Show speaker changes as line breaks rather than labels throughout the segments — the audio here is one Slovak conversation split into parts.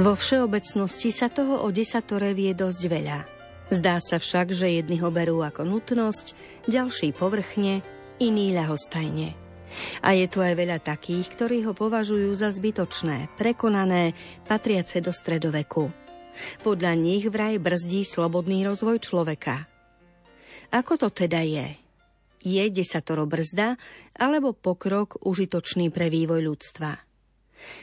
Vo všeobecnosti sa toho o desatore vie dosť veľa. Zdá sa však, že jedni ho berú ako nutnosť, ďalší povrchne, iní ľahostajne. A je tu aj veľa takých, ktorí ho považujú za zbytočné, prekonané, patriace do stredoveku. Podľa nich vraj brzdí slobodný rozvoj človeka. Ako to teda je? Je desatoro brzda alebo pokrok užitočný pre vývoj ľudstva?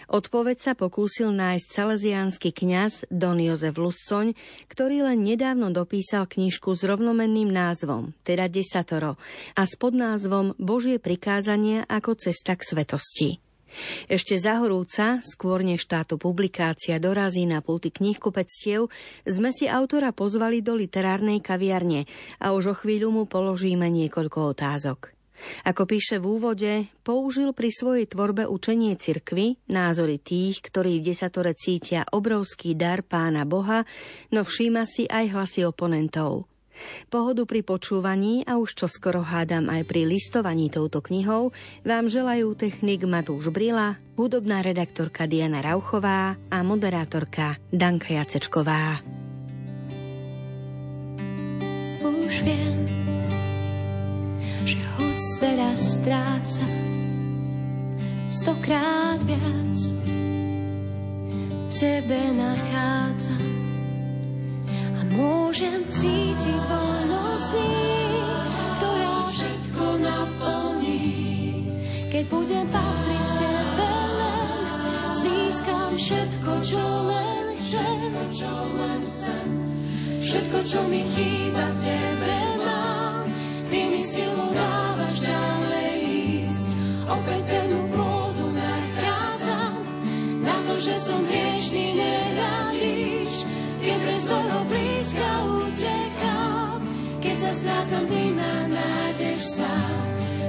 Odpoveď sa pokúsil nájsť salesiánsky kňaz Don Jozef Luscoň, ktorý len nedávno dopísal knižku s rovnomenným názvom, teda Desatoro, a s podnázvom Božie prikázanie ako cesta k svetosti. Ešte za horúca, skôr než táto publikácia dorazí na pulty knihkupectiev, sme si autora pozvali do literárnej kaviarne a už o chvíľu mu položíme niekoľko otázok. Ako píše v úvode, použil pri svojej tvorbe učenie cirkvy, názory tých, ktorí v desatore cítia obrovský dar pána Boha, no všíma si aj hlasy oponentov. Pohodu pri počúvaní a už čoskoro hádam aj pri listovaní touto knihou vám želajú technik Matúš Brila, hudobná redaktorka Diana Rauchová a moderátorka Danka Jacečková. Už viem, hoď veľa stráca stokrát viac v tebe nachádzam Môžem cítiť voľnosť ktorá všetko naplní. Keď budem patriť tebe len, získam všetko, čo len chcem. Čo len chcem. Všetko, čo mi chýba v tebe mám, ty mi silu. Opäť pevnú pôdu nachádzam, na to, že som hriešný, nehľadíš, keď bez toho blízka utekám, keď sa strácam, ty ma nájdeš sám.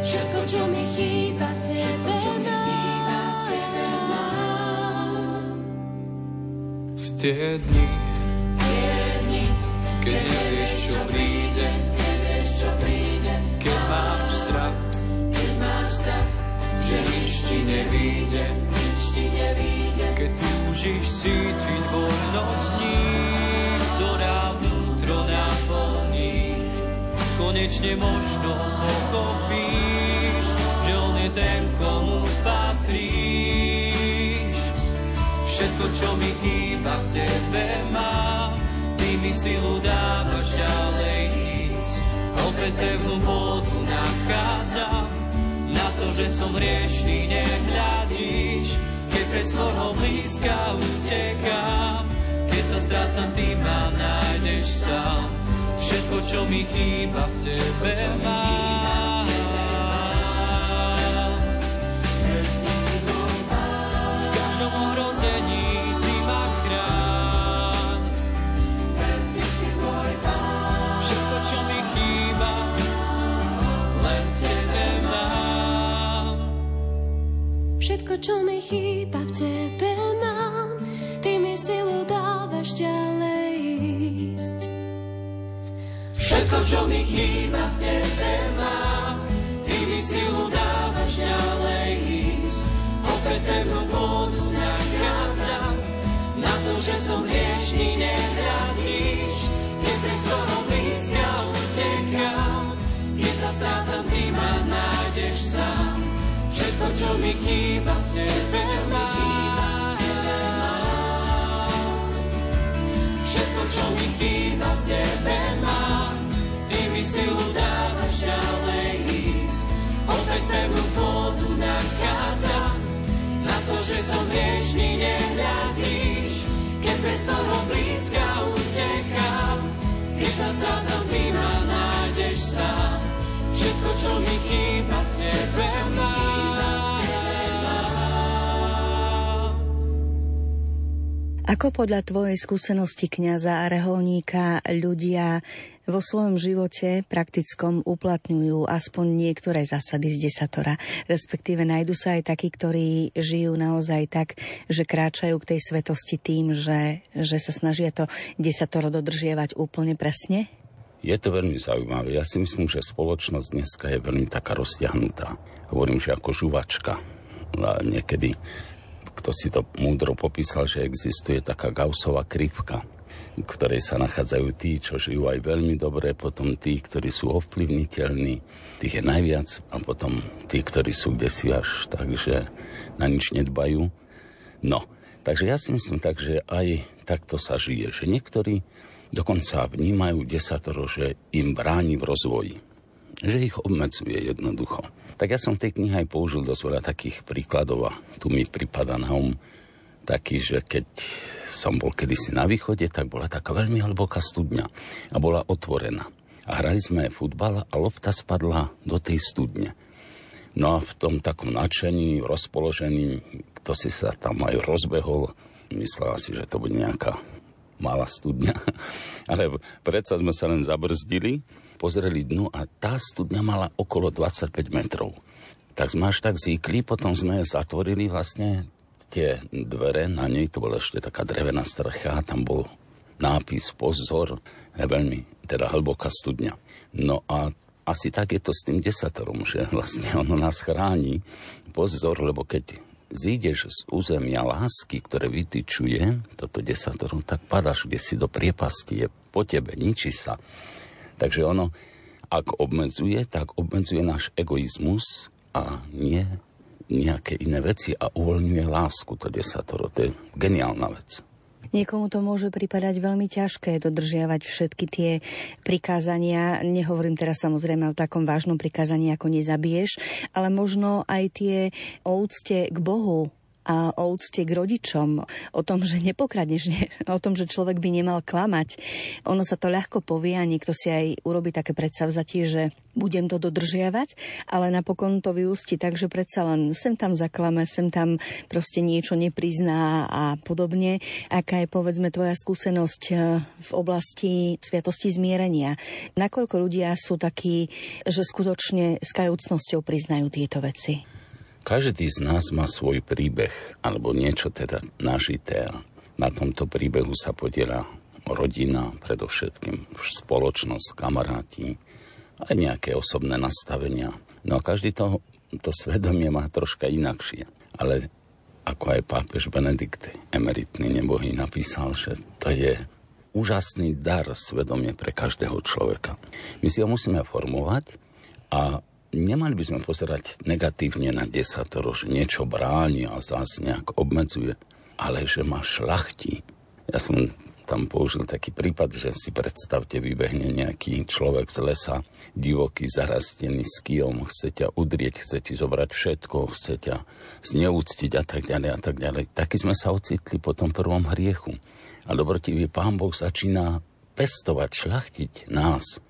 Všetko, čo mi chýba, tebe mám.
V tie dni, keď nevieš, čo príde, nič ti nevíde, keď túžiš cítiť voľnosť ním konečne možno pochopíš, že on je ten, komu patríš. Všetko, čo mi chýba v tebe mám, ty mi silu dávaš ďalej ísť. Opäť pevnú vodu nachádzam, na to, že som riešný, nehľadíš, keď pre svojho blízka utekám, keď sa strácam, ty ma nájdeš sám. Všetko, čo mi chýba v tebe mám. V každom ohrození čo mi chýba v tebe mám,
ty mi silu dávaš ďalej ísť.
Všetko, čo mi chýba v tebe mám, ty mi silu dávaš ďalej ísť. Opäť pevnú pôdu nachádzam, na to, že som hriešný, nehľadíš. Keď bez toho blízka čo mi chýba v tebe mám. Všetko, čo mi chýba v tebe mám mi silu dávaš ďalej ísť. Opäť pevnú pôdu nachádzam, na to, že som hriešný, nehľadíš. Keď bez toho blízka utekám, keď sa strácam, ty ma nájdeš sám. Všetko, čo mi chýba, tebe mám.
Ako podľa tvojej skúsenosti kňaza a reholníka ľudia vo svojom živote praktickom uplatňujú aspoň niektoré zásady z desatora. Respektíve nájdu sa aj takí, ktorí žijú naozaj tak, že kráčajú k tej svetosti tým, že, že sa snažia to desatoro dodržiavať úplne presne?
Je to veľmi zaujímavé. Ja si myslím, že spoločnosť dneska je veľmi taká roztiahnutá. Hovorím, že ako žuvačka. A niekedy kto si to múdro popísal, že existuje taká Gaussová krivka, v ktorej sa nachádzajú tí, čo žijú aj veľmi dobre, potom tí, ktorí sú ovplyvniteľní, tých je najviac, a potom tí, ktorí sú kde si až tak, že na nič nedbajú. No, takže ja si myslím tak, že aj takto sa žije, že niektorí dokonca vnímajú desatoro, že im bráni v rozvoji, že ich obmedzuje jednoducho. Tak ja som v tej knihe aj použil dosť veľa takých príkladov a tu mi prípada na um taký, že keď som bol kedysi na východe, tak bola taká veľmi hlboká studňa a bola otvorená. A hrali sme futbal a lopta spadla do tej studne. No a v tom takom nadšení, rozpoložení, kto si sa tam aj rozbehol, myslel si, že to bude nejaká malá studňa. Ale predsa sme sa len zabrzdili pozreli dnu a tá studňa mala okolo 25 metrov. Tak sme až tak zíkli, potom sme zatvorili vlastne tie dvere, na nej to bola ešte taká drevená strecha, tam bol nápis pozor, je veľmi teda hlboká studňa. No a asi tak je to s tým desatorom, že vlastne ono nás chráni. Pozor, lebo keď zídeš z územia lásky, ktoré vytyčuje toto desatoro, tak padáš kde si do priepasti, je po tebe, ničí sa. Takže ono, ak obmedzuje, tak obmedzuje náš egoizmus a nie nejaké iné veci a uvoľňuje lásku, to desatoro. To je geniálna vec.
Niekomu to môže pripadať veľmi ťažké dodržiavať všetky tie prikázania. Nehovorím teraz samozrejme o takom vážnom prikázaní, ako nezabiješ, ale možno aj tie o úcte k Bohu, a o úcte k rodičom, o tom, že nepokradneš, ne, o tom, že človek by nemal klamať. Ono sa to ľahko povie a niekto si aj urobí také predsavzatie, že budem to dodržiavať, ale napokon to vyústi tak, že predsa len sem tam zaklame, sem tam proste niečo neprizná a podobne. Aká je povedzme tvoja skúsenosť eh, v oblasti sviatosti zmierenia? Nakoľko ľudia sú takí, že skutočne s kajúcnosťou priznajú tieto veci?
Každý z nás má svoj príbeh, alebo niečo teda nažité. Na tomto príbehu sa podiela rodina, predovšetkým spoločnosť, kamaráti, aj nejaké osobné nastavenia. No a každý to, to svedomie má troška inakšie. Ale ako aj pápež Benedikt, emeritný nebohý, napísal, že to je úžasný dar svedomie pre každého človeka. My si ho musíme formovať a nemali by sme pozerať negatívne na desatoro, že niečo bráni a zás nejak obmedzuje, ale že má šlachti. Ja som tam použil taký prípad, že si predstavte, vybehne nejaký človek z lesa, divoký, zarastený s kijom, chce ťa udrieť, chce ti zobrať všetko, chce ťa zneúctiť a tak ďalej a tak ďalej. Taký sme sa ocitli po tom prvom hriechu. A dobrotivý pán Boh začína pestovať, šlachtiť nás.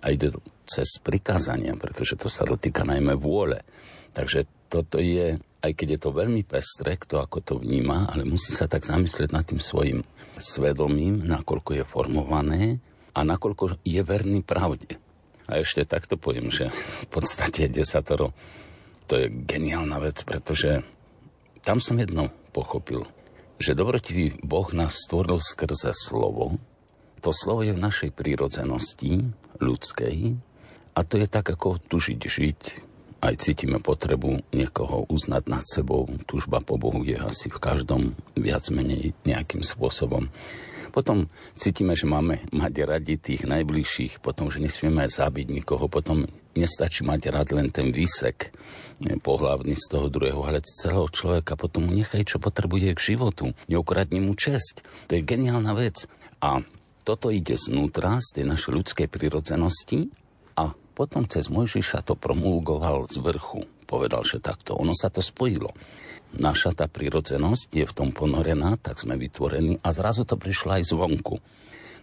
A ide cez prikázania, pretože to sa dotýka najmä vôle. Takže toto je, aj keď je to veľmi pestré, kto ako to vníma, ale musí sa tak zamyslieť nad tým svojim svedomím, nakoľko je formované a nakoľko je verný pravde. A ešte takto poviem, že v podstate desatoro to je geniálna vec, pretože tam som jedno pochopil, že dobrotivý Boh nás stvoril skrze slovo. To slovo je v našej prírodzenosti ľudskej a to je tak, ako tužiť žiť. Aj cítime potrebu niekoho uznať nad sebou. Tužba po Bohu je asi v každom viac menej nejakým spôsobom. Potom cítime, že máme mať radi tých najbližších, potom, že nesmieme zabiť nikoho, potom nestačí mať rád len ten výsek pohľavný z toho druhého, ale celého človeka, potom mu nechaj, čo potrebuje k životu. Neukradni mu česť. To je geniálna vec. A toto ide znútra, z tej našej ľudskej prirodzenosti potom cez Mojžiša to promulgoval z vrchu. Povedal, že takto. Ono sa to spojilo. Naša tá prirodzenosť je v tom ponorená, tak sme vytvorení a zrazu to prišlo aj zvonku.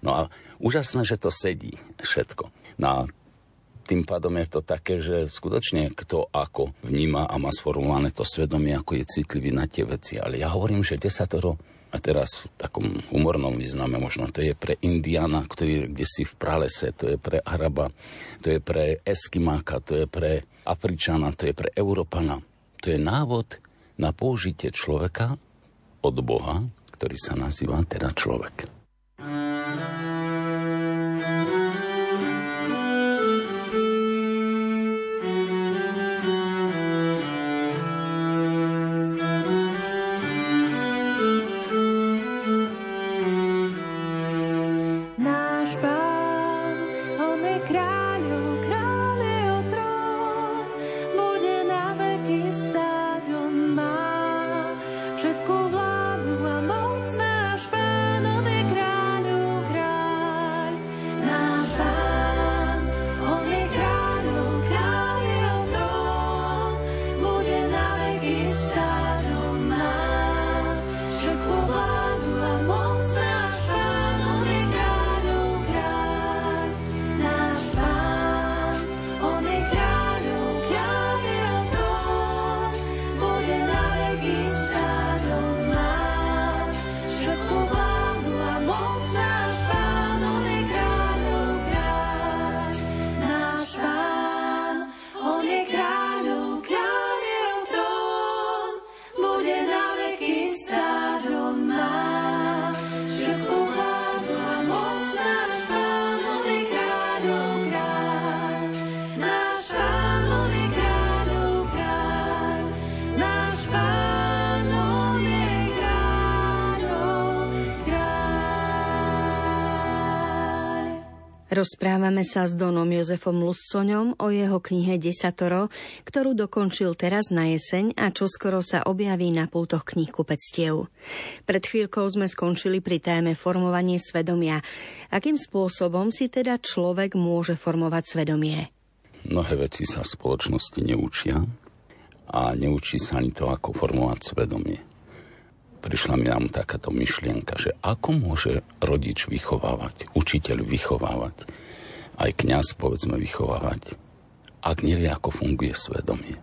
No a úžasné, že to sedí všetko. No a tým pádom je to také, že skutočne kto ako vníma a má sformulované to svedomie, ako je citlivý na tie veci. Ale ja hovorím, že desatoro a teraz v takom humornom význame možno to je pre Indiana, ktorý kde si v pralese, to je pre Araba, to je pre Eskimáka, to je pre Afričana, to je pre Európana. To je návod na použitie človeka od Boha, ktorý sa nazýva teda človek.
Rozprávame sa s Donom Jozefom Luscoňom o jeho knihe Desatoro, ktorú dokončil teraz na jeseň a čo skoro sa objaví na pultoch kníh kupectiev. Pred chvíľkou sme skončili pri téme formovanie svedomia. Akým spôsobom si teda človek môže formovať svedomie?
Mnohé veci sa v spoločnosti neučia a neučí sa ani to, ako formovať svedomie prišla mi nám takáto myšlienka, že ako môže rodič vychovávať, učiteľ vychovávať, aj kňaz povedzme vychovávať, ak nevie, ako funguje svedomie.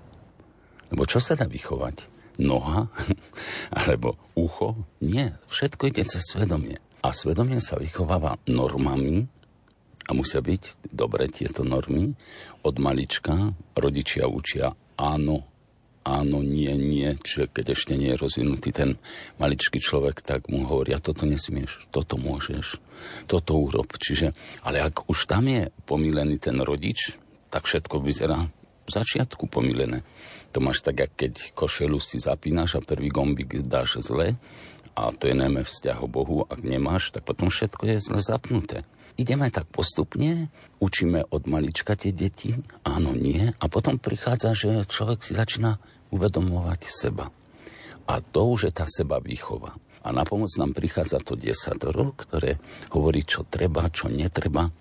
Lebo čo sa dá vychovať? Noha? Alebo ucho? Nie, všetko ide cez svedomie. A svedomie sa vychováva normami, a musia byť dobre tieto normy. Od malička rodičia učia áno, áno, nie, nie, čiže keď ešte nie je rozvinutý ten maličký človek, tak mu hovoria, toto nesmieš, toto môžeš, toto urob. Čiže, ale ak už tam je pomílený ten rodič, tak všetko vyzerá v začiatku pomilené. To máš tak, ako keď košelu si zapínaš a prvý gombík dáš zle, a to je najmä vzťah Bohu, ak nemáš, tak potom všetko je zle zapnuté. Ideme tak postupne, učíme od malička tie deti, áno, nie, a potom prichádza, že človek si začína uvedomovať seba. A to už je tá seba výchova. A na pomoc nám prichádza to desatoro, ktoré hovorí, čo treba, čo netreba.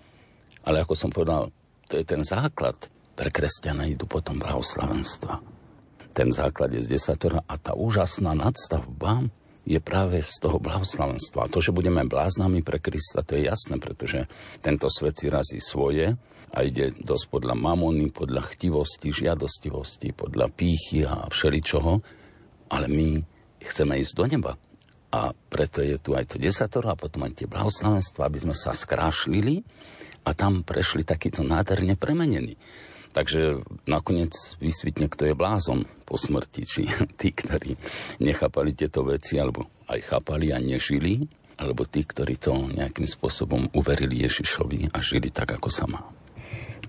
Ale ako som povedal, to je ten základ. Pre kresťana idú potom blahoslavenstva. Ten základ je z desatora a tá úžasná nadstavba je práve z toho blahoslavenstva. To, že budeme bláznami pre Krista, to je jasné, pretože tento svet si razí svoje a ide dosť podľa mamony, podľa chtivosti, žiadostivosti, podľa pýchy a všeličoho, ale my chceme ísť do neba. A preto je tu aj to desatoro a potom aj tie blahoslavenstva, aby sme sa skrášlili a tam prešli takýto nádherne premenení. Takže nakoniec vysvitne, kto je blázon po smrti, či tí, ktorí nechápali tieto veci, alebo aj chápali a nežili, alebo tí, ktorí to nejakým spôsobom uverili Ježišovi a žili tak, ako sa má.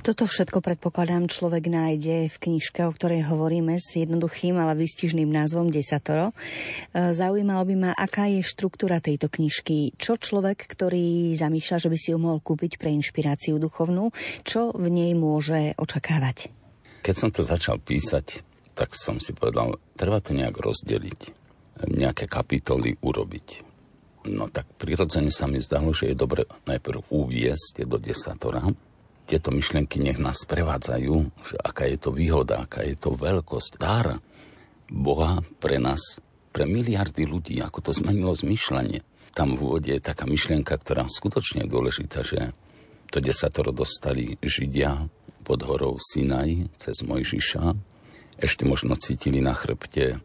Toto všetko predpokladám človek nájde v knižke, o ktorej hovoríme s jednoduchým, ale výstižným názvom Desatoro. E, zaujímalo by ma, aká je štruktúra tejto knižky. Čo človek, ktorý zamýšľa, že by si ju mohol kúpiť pre inšpiráciu duchovnú, čo v nej môže očakávať?
Keď som to začal písať, tak som si povedal, treba to nejak rozdeliť, nejaké kapitoly urobiť. No tak prirodzene sa mi zdalo, že je dobre najprv uviesť do desatora, tieto myšlienky nech nás prevádzajú, že aká je to výhoda, aká je to veľkosť, dar Boha pre nás, pre miliardy ľudí, ako to zmenilo zmýšľanie. Tam v úvode je taká myšlienka, ktorá skutočne je dôležitá, že to desatoro dostali Židia pod horou Sinaj cez Mojžiša. Ešte možno cítili na chrbte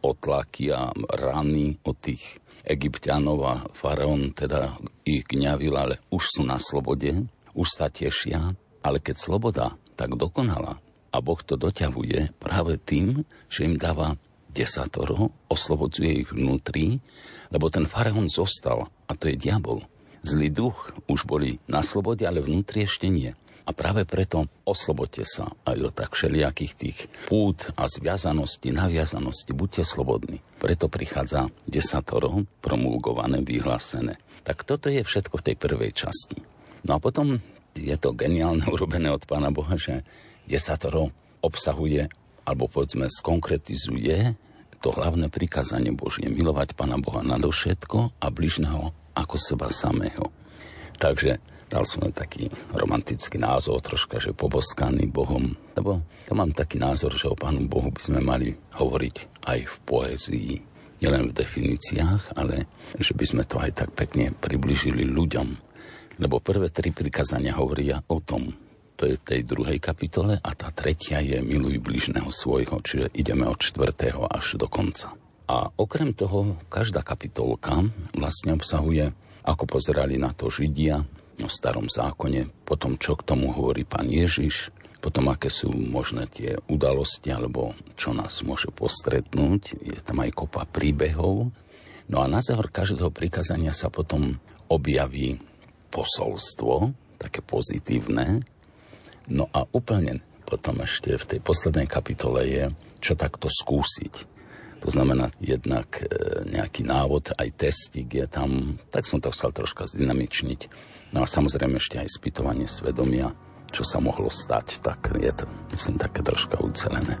otlaky a rany od tých egyptianov a faraón teda ich gňavil, ale už sú na slobode už sa tešia, ale keď sloboda tak dokonala a Boh to doťahuje práve tým, že im dáva desatoro, oslobodzuje ich vnútri, lebo ten faraón zostal a to je diabol. Zlý duch už boli na slobode, ale vnútri ešte nie. A práve preto oslobodte sa aj do tak všelijakých tých pút a zviazanosti, naviazanosti. Buďte slobodní. Preto prichádza desatoro promulgované, vyhlásené. Tak toto je všetko v tej prvej časti. No a potom je to geniálne urobené od Pána Boha, že desatoro obsahuje, alebo povedzme skonkretizuje
to hlavné prikázanie Božie, milovať Pána Boha nadovšetko a bližného ako seba samého. Takže dal som taký romantický názov, troška, že poboskaný Bohom, lebo ja mám taký názor, že o Pánu Bohu by sme mali hovoriť aj v poézii, nielen v definíciách, ale že by sme to aj tak pekne približili ľuďom. Lebo prvé tri prikázania hovoria o tom, to je v tej druhej kapitole a tá tretia je miluj bližného svojho, čiže ideme od čtvrtého až do konca. A okrem toho, každá kapitolka vlastne obsahuje, ako pozerali na to Židia v starom zákone, potom čo k tomu hovorí pán Ježiš, potom aké sú možné tie udalosti, alebo čo nás môže postretnúť. Je tam aj kopa príbehov. No a na záver každého prikázania sa potom objaví posolstvo, také pozitívne, No a úplne potom ešte v tej poslednej kapitole je, čo takto skúsiť. To znamená jednak e, nejaký návod, aj testík je tam, tak som to chcel troška zdynamičniť. No a samozrejme ešte aj spýtovanie svedomia, čo sa mohlo stať, tak je to, myslím, také troška ucelené.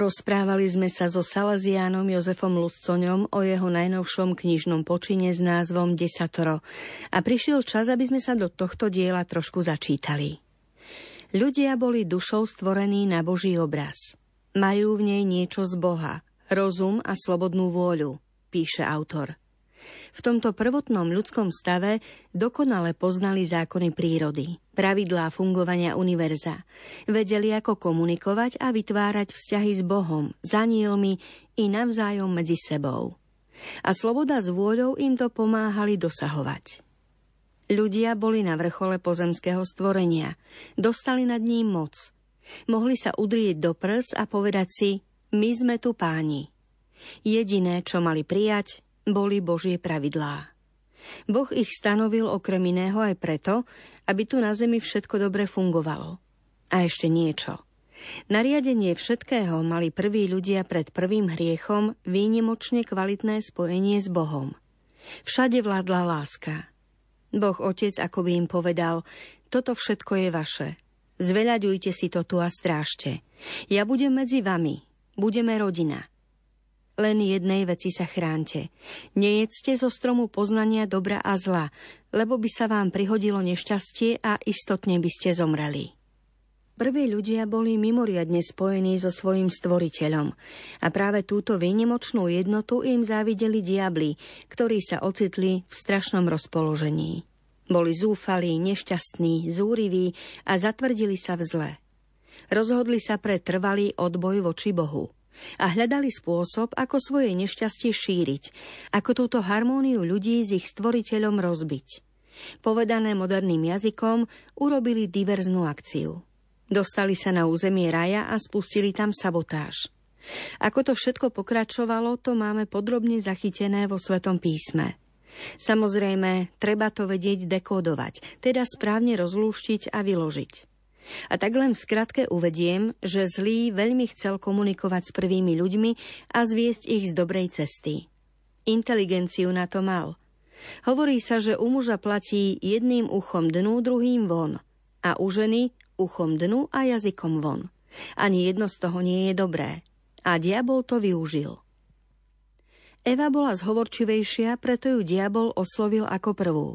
Porozprávali sme sa so Salaziánom Jozefom Luscoňom o jeho najnovšom knižnom počine s názvom Desatoro a prišiel čas, aby sme sa do tohto diela trošku začítali. Ľudia boli dušou stvorení na Boží obraz. Majú v nej niečo z Boha, rozum a slobodnú vôľu, píše autor. V tomto prvotnom ľudskom stave dokonale poznali zákony prírody, pravidlá fungovania univerza. Vedeli, ako komunikovať a vytvárať vzťahy s Bohom, s anielmi i navzájom medzi sebou. A sloboda s vôľou im to pomáhali dosahovať. Ľudia boli na vrchole pozemského stvorenia, dostali nad ním moc. Mohli sa udrieť do prs a povedať si, my sme tu páni. Jediné, čo mali prijať, boli Božie pravidlá. Boh ich stanovil okrem iného aj preto, aby tu na zemi všetko dobre fungovalo. A ešte niečo. Nariadenie všetkého mali prví ľudia pred prvým hriechom výnimočne kvalitné spojenie s Bohom. Všade vládla láska. Boh Otec by im povedal, toto všetko je vaše. Zveľaďujte si to tu a strážte. Ja budem medzi vami. Budeme rodina. Len jednej veci sa chránte. Nejedzte zo stromu poznania dobra a zla, lebo by sa vám prihodilo nešťastie a istotne by ste zomreli. Prví ľudia boli mimoriadne spojení so svojim stvoriteľom a práve túto výnimočnú jednotu im závideli diabli, ktorí sa ocitli v strašnom rozpoložení. Boli zúfalí, nešťastní, zúriví a zatvrdili sa v zle. Rozhodli sa pre trvalý odboj voči Bohu a hľadali spôsob, ako svoje nešťastie šíriť, ako túto harmóniu ľudí s ich stvoriteľom rozbiť. Povedané moderným jazykom, urobili diverznú akciu. Dostali sa na územie raja a spustili tam sabotáž. Ako to všetko pokračovalo, to máme podrobne zachytené vo Svetom písme. Samozrejme, treba to vedieť dekódovať, teda správne rozlúštiť a vyložiť. A tak len v skratke uvediem, že zlý veľmi chcel komunikovať s prvými ľuďmi a zviesť ich z dobrej cesty. Inteligenciu na to mal. Hovorí sa, že u muža platí jedným uchom dnu, druhým von a u ženy uchom dnu a jazykom von. Ani jedno z toho nie je dobré. A diabol to využil. Eva bola zhovorčivejšia, preto ju diabol oslovil ako prvú.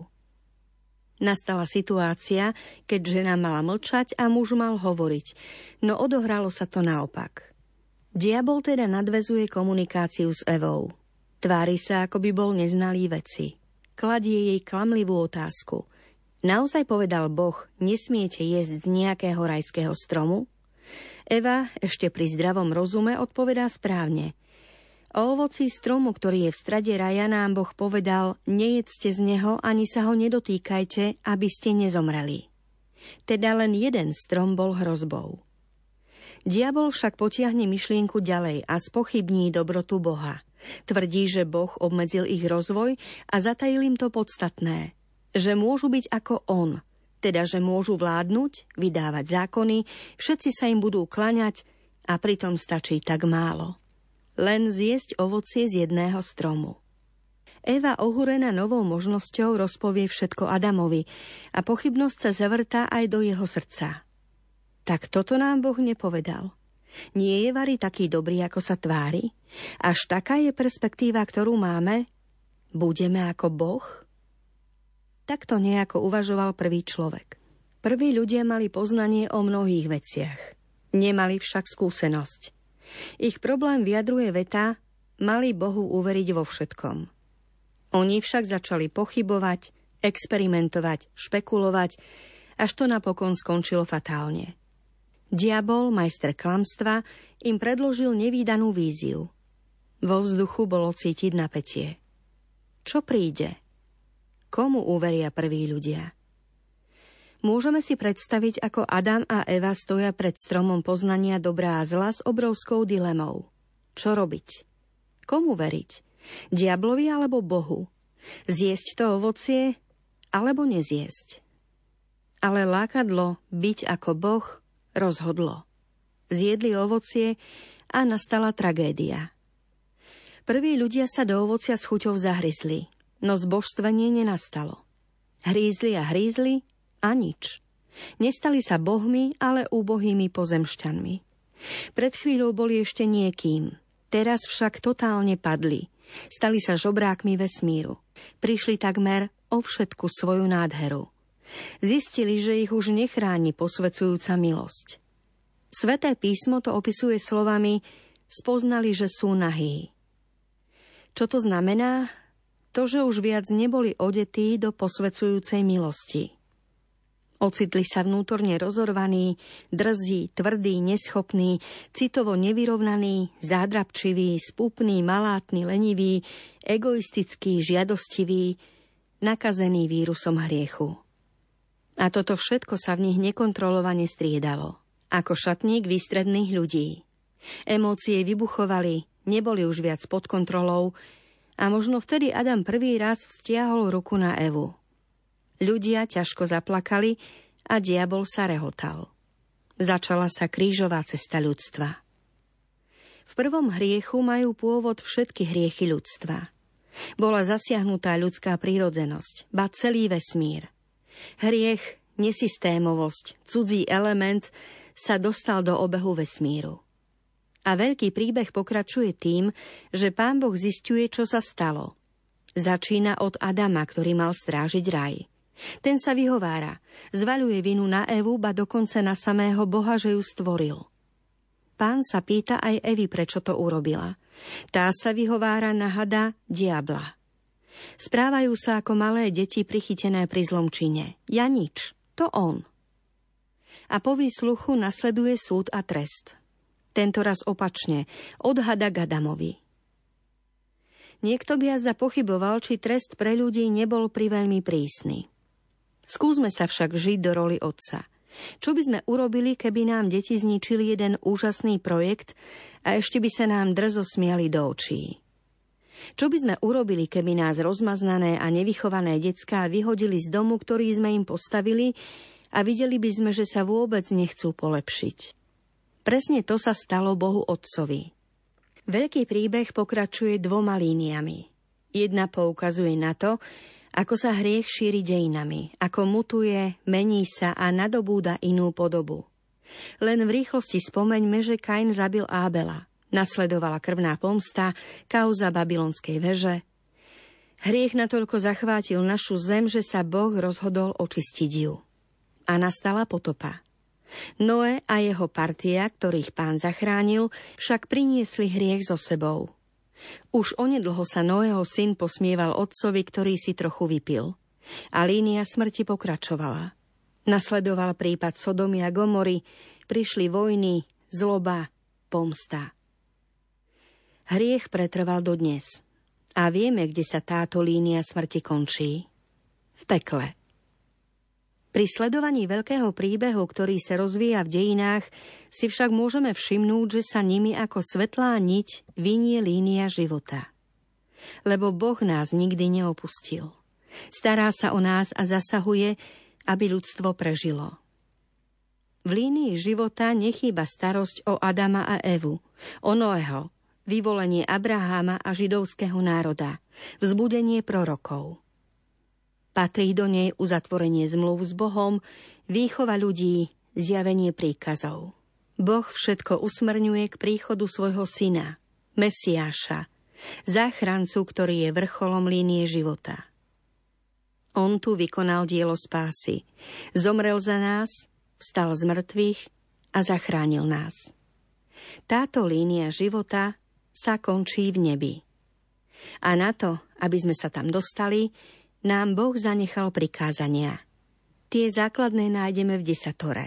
Nastala situácia, keď žena mala mlčať a muž mal hovoriť, no odohralo sa to naopak. Diabol teda nadvezuje komunikáciu s Evou. Tvári sa, ako by bol neznalý veci. Kladie jej klamlivú otázku. Naozaj povedal Boh, nesmiete jesť z nejakého rajského stromu? Eva ešte pri zdravom rozume odpovedá správne – O ovoci stromu, ktorý je v strade raja, nám Boh povedal, nejedzte z neho ani sa ho nedotýkajte, aby ste nezomreli. Teda len jeden strom bol hrozbou. Diabol však potiahne myšlienku ďalej a spochybní dobrotu Boha. Tvrdí, že Boh obmedzil ich rozvoj a zatajil im to podstatné, že môžu byť ako On, teda že môžu vládnuť, vydávať zákony, všetci sa im budú klaňať a pritom stačí tak málo len zjesť ovocie z jedného stromu. Eva ohúrená novou možnosťou rozpovie všetko Adamovi a pochybnosť sa zavrtá aj do jeho srdca. Tak toto nám Boh nepovedal. Nie je Vary taký dobrý, ako sa tvári? Až taká je perspektíva, ktorú máme? Budeme ako Boh? Takto nejako uvažoval prvý človek. Prví ľudia mali poznanie o mnohých veciach. Nemali však skúsenosť. Ich problém vyjadruje veta mali Bohu uveriť vo všetkom. Oni však začali pochybovať, experimentovať, špekulovať, až to napokon skončilo fatálne. Diabol, majster klamstva, im predložil nevýdanú víziu. Vo vzduchu bolo cítiť napätie. Čo príde? Komu uveria prví ľudia? Môžeme si predstaviť, ako Adam a Eva stoja pred stromom poznania dobrá a zla s obrovskou dilemou. Čo robiť? Komu veriť? Diablovi alebo Bohu? Zjesť to ovocie alebo nezjesť? Ale lákadlo byť ako Boh rozhodlo. Zjedli ovocie a nastala tragédia. Prví ľudia sa do ovocia s chuťou zahryzli, no zbožstvenie nenastalo. Hrízli a hrízli a nič. Nestali sa bohmi, ale úbohými pozemšťanmi. Pred chvíľou boli ešte niekým, teraz však totálne padli. Stali sa žobrákmi vesmíru. Prišli takmer o všetku svoju nádheru. Zistili, že ich už nechráni posvecujúca milosť. Sveté písmo to opisuje slovami spoznali, že sú nahí. Čo to znamená? To, že už viac neboli odetí do posvecujúcej milosti. Ocitli sa vnútorne rozorvaní, drzí, tvrdí, neschopní, citovo nevyrovnaní, zádrabčiví, spúpní, malátni, leniví, egoistickí, žiadostivý, nakazený vírusom hriechu. A toto všetko sa v nich nekontrolovane striedalo, ako šatník výstredných ľudí. Emócie vybuchovali, neboli už viac pod kontrolou a možno vtedy Adam prvý raz vztiahol ruku na Evu – Ľudia ťažko zaplakali a diabol sa rehotal. Začala sa krížová cesta ľudstva. V prvom hriechu majú pôvod všetky hriechy ľudstva. Bola zasiahnutá ľudská prírodzenosť, ba celý vesmír. Hriech, nesystémovosť, cudzí element sa dostal do obehu vesmíru. A veľký príbeh pokračuje tým, že pán Boh zistuje, čo sa stalo. Začína od Adama, ktorý mal strážiť raj. Ten sa vyhovára, zvaľuje vinu na Evu, ba dokonca na samého Boha, že ju stvoril. Pán sa pýta aj Evi, prečo to urobila. Tá sa vyhovára na hada diabla. Správajú sa ako malé deti prichytené pri zlomčine. Ja nič, to on. A po výsluchu nasleduje súd a trest tento raz opačne, odhada Gadamovi. Niekto by jazda pochyboval, či trest pre ľudí nebol priveľmi prísny. Skúsme sa však žiť do roli otca. Čo by sme urobili, keby nám deti zničili jeden úžasný projekt a ešte by sa nám drzo smiali do očí? Čo by sme urobili, keby nás rozmaznané a nevychované decká vyhodili z domu, ktorý sme im postavili a videli by sme, že sa vôbec nechcú polepšiť? Presne to sa stalo Bohu Otcovi. Veľký príbeh pokračuje dvoma líniami. Jedna poukazuje na to, ako sa hriech šíri dejinami, ako mutuje, mení sa a nadobúda inú podobu. Len v rýchlosti spomeňme, že Kain zabil Ábela. Nasledovala krvná pomsta, kauza babylonskej veže. Hriech natoľko zachvátil našu zem, že sa Boh rozhodol očistiť ju. A nastala potopa. Noé a jeho partia, ktorých pán zachránil, však priniesli hriech so sebou. Už onedlho sa Noého syn posmieval otcovi, ktorý si trochu vypil. A línia smrti pokračovala. Nasledoval prípad Sodomy a Gomory, prišli vojny, zloba, pomsta. Hriech pretrval dodnes. A vieme, kde sa táto línia smrti končí. V pekle. Pri sledovaní veľkého príbehu, ktorý sa rozvíja v dejinách, si však môžeme všimnúť, že sa nimi ako svetlá niť vynie línia života. Lebo Boh nás nikdy neopustil. Stará sa o nás a zasahuje, aby ľudstvo prežilo. V línii života nechýba starosť o Adama a Evu, o Noého, vyvolenie Abraháma a židovského národa, vzbudenie prorokov – Patrí do nej uzatvorenie zmluv s Bohom, výchova ľudí, zjavenie príkazov. Boh všetko usmrňuje k príchodu svojho syna, Mesiáša, záchrancu, ktorý je vrcholom línie života. On tu vykonal dielo spásy. Zomrel za nás, vstal z mŕtvych a zachránil nás. Táto línia života sa končí v nebi. A na to, aby sme sa tam dostali, nám Boh zanechal prikázania. Tie základné nájdeme v desatore.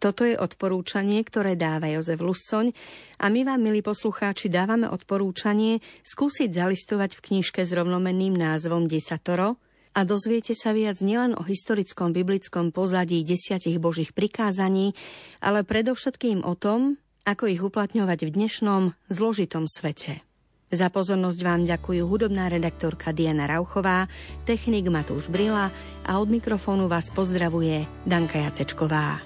Toto je odporúčanie, ktoré dáva Jozef Lussoň a my vám, milí poslucháči, dávame odporúčanie skúsiť zalistovať v knižke s rovnomenným názvom Desatoro a dozviete sa viac nielen o historickom biblickom pozadí desiatich božích prikázaní, ale predovšetkým o tom, ako ich uplatňovať v dnešnom zložitom svete. Za pozornosť vám ďakujú hudobná redaktorka Diana Rauchová, technik Matúš Brila a od mikrofónu vás pozdravuje Danka Jacečková.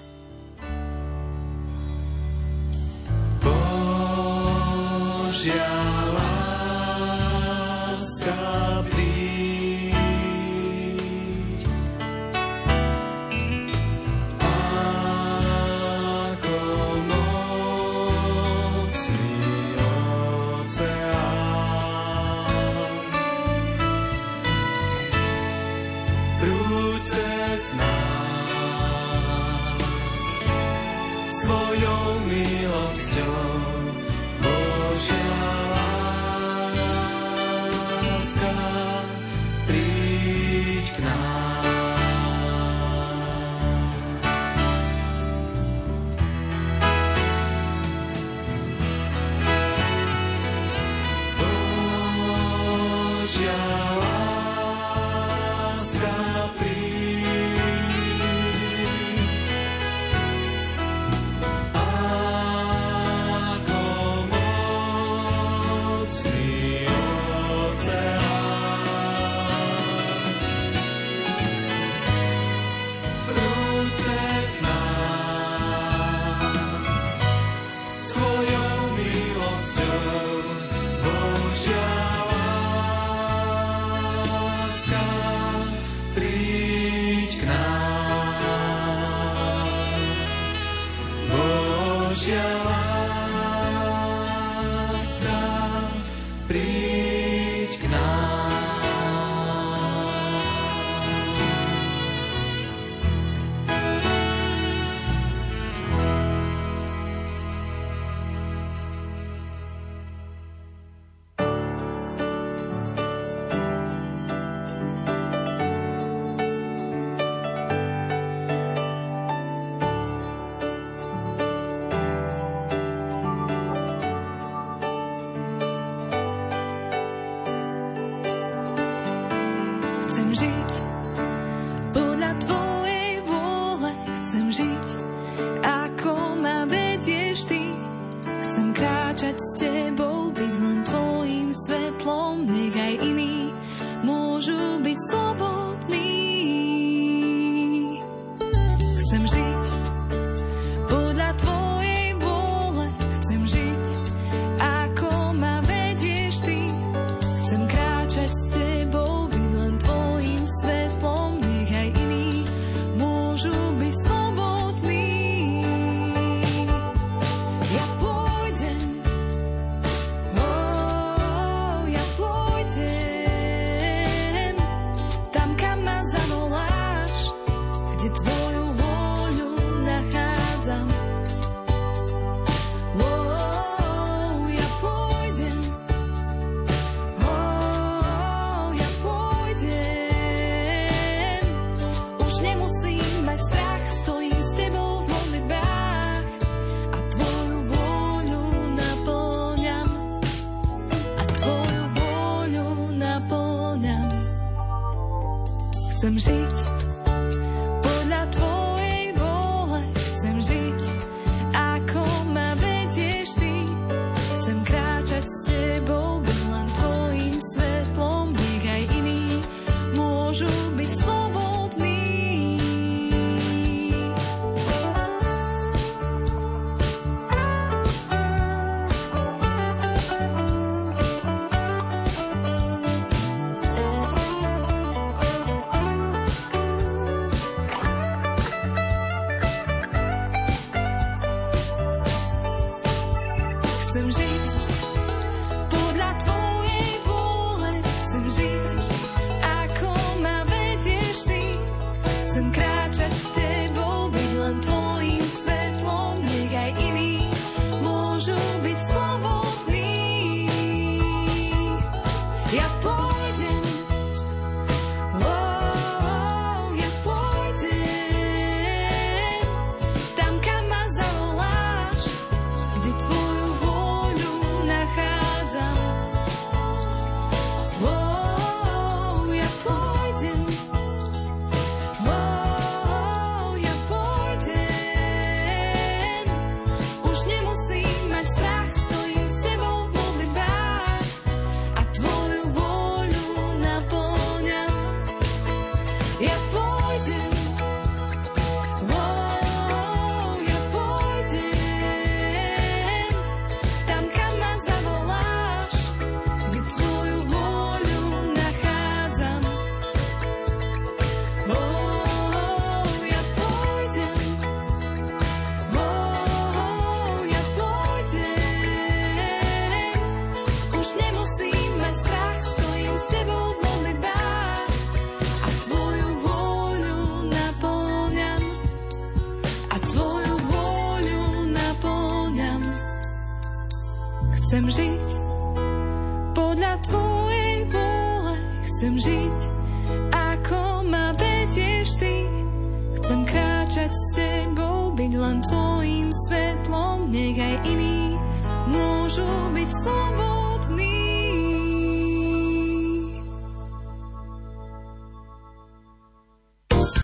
Božia free.
Cristo.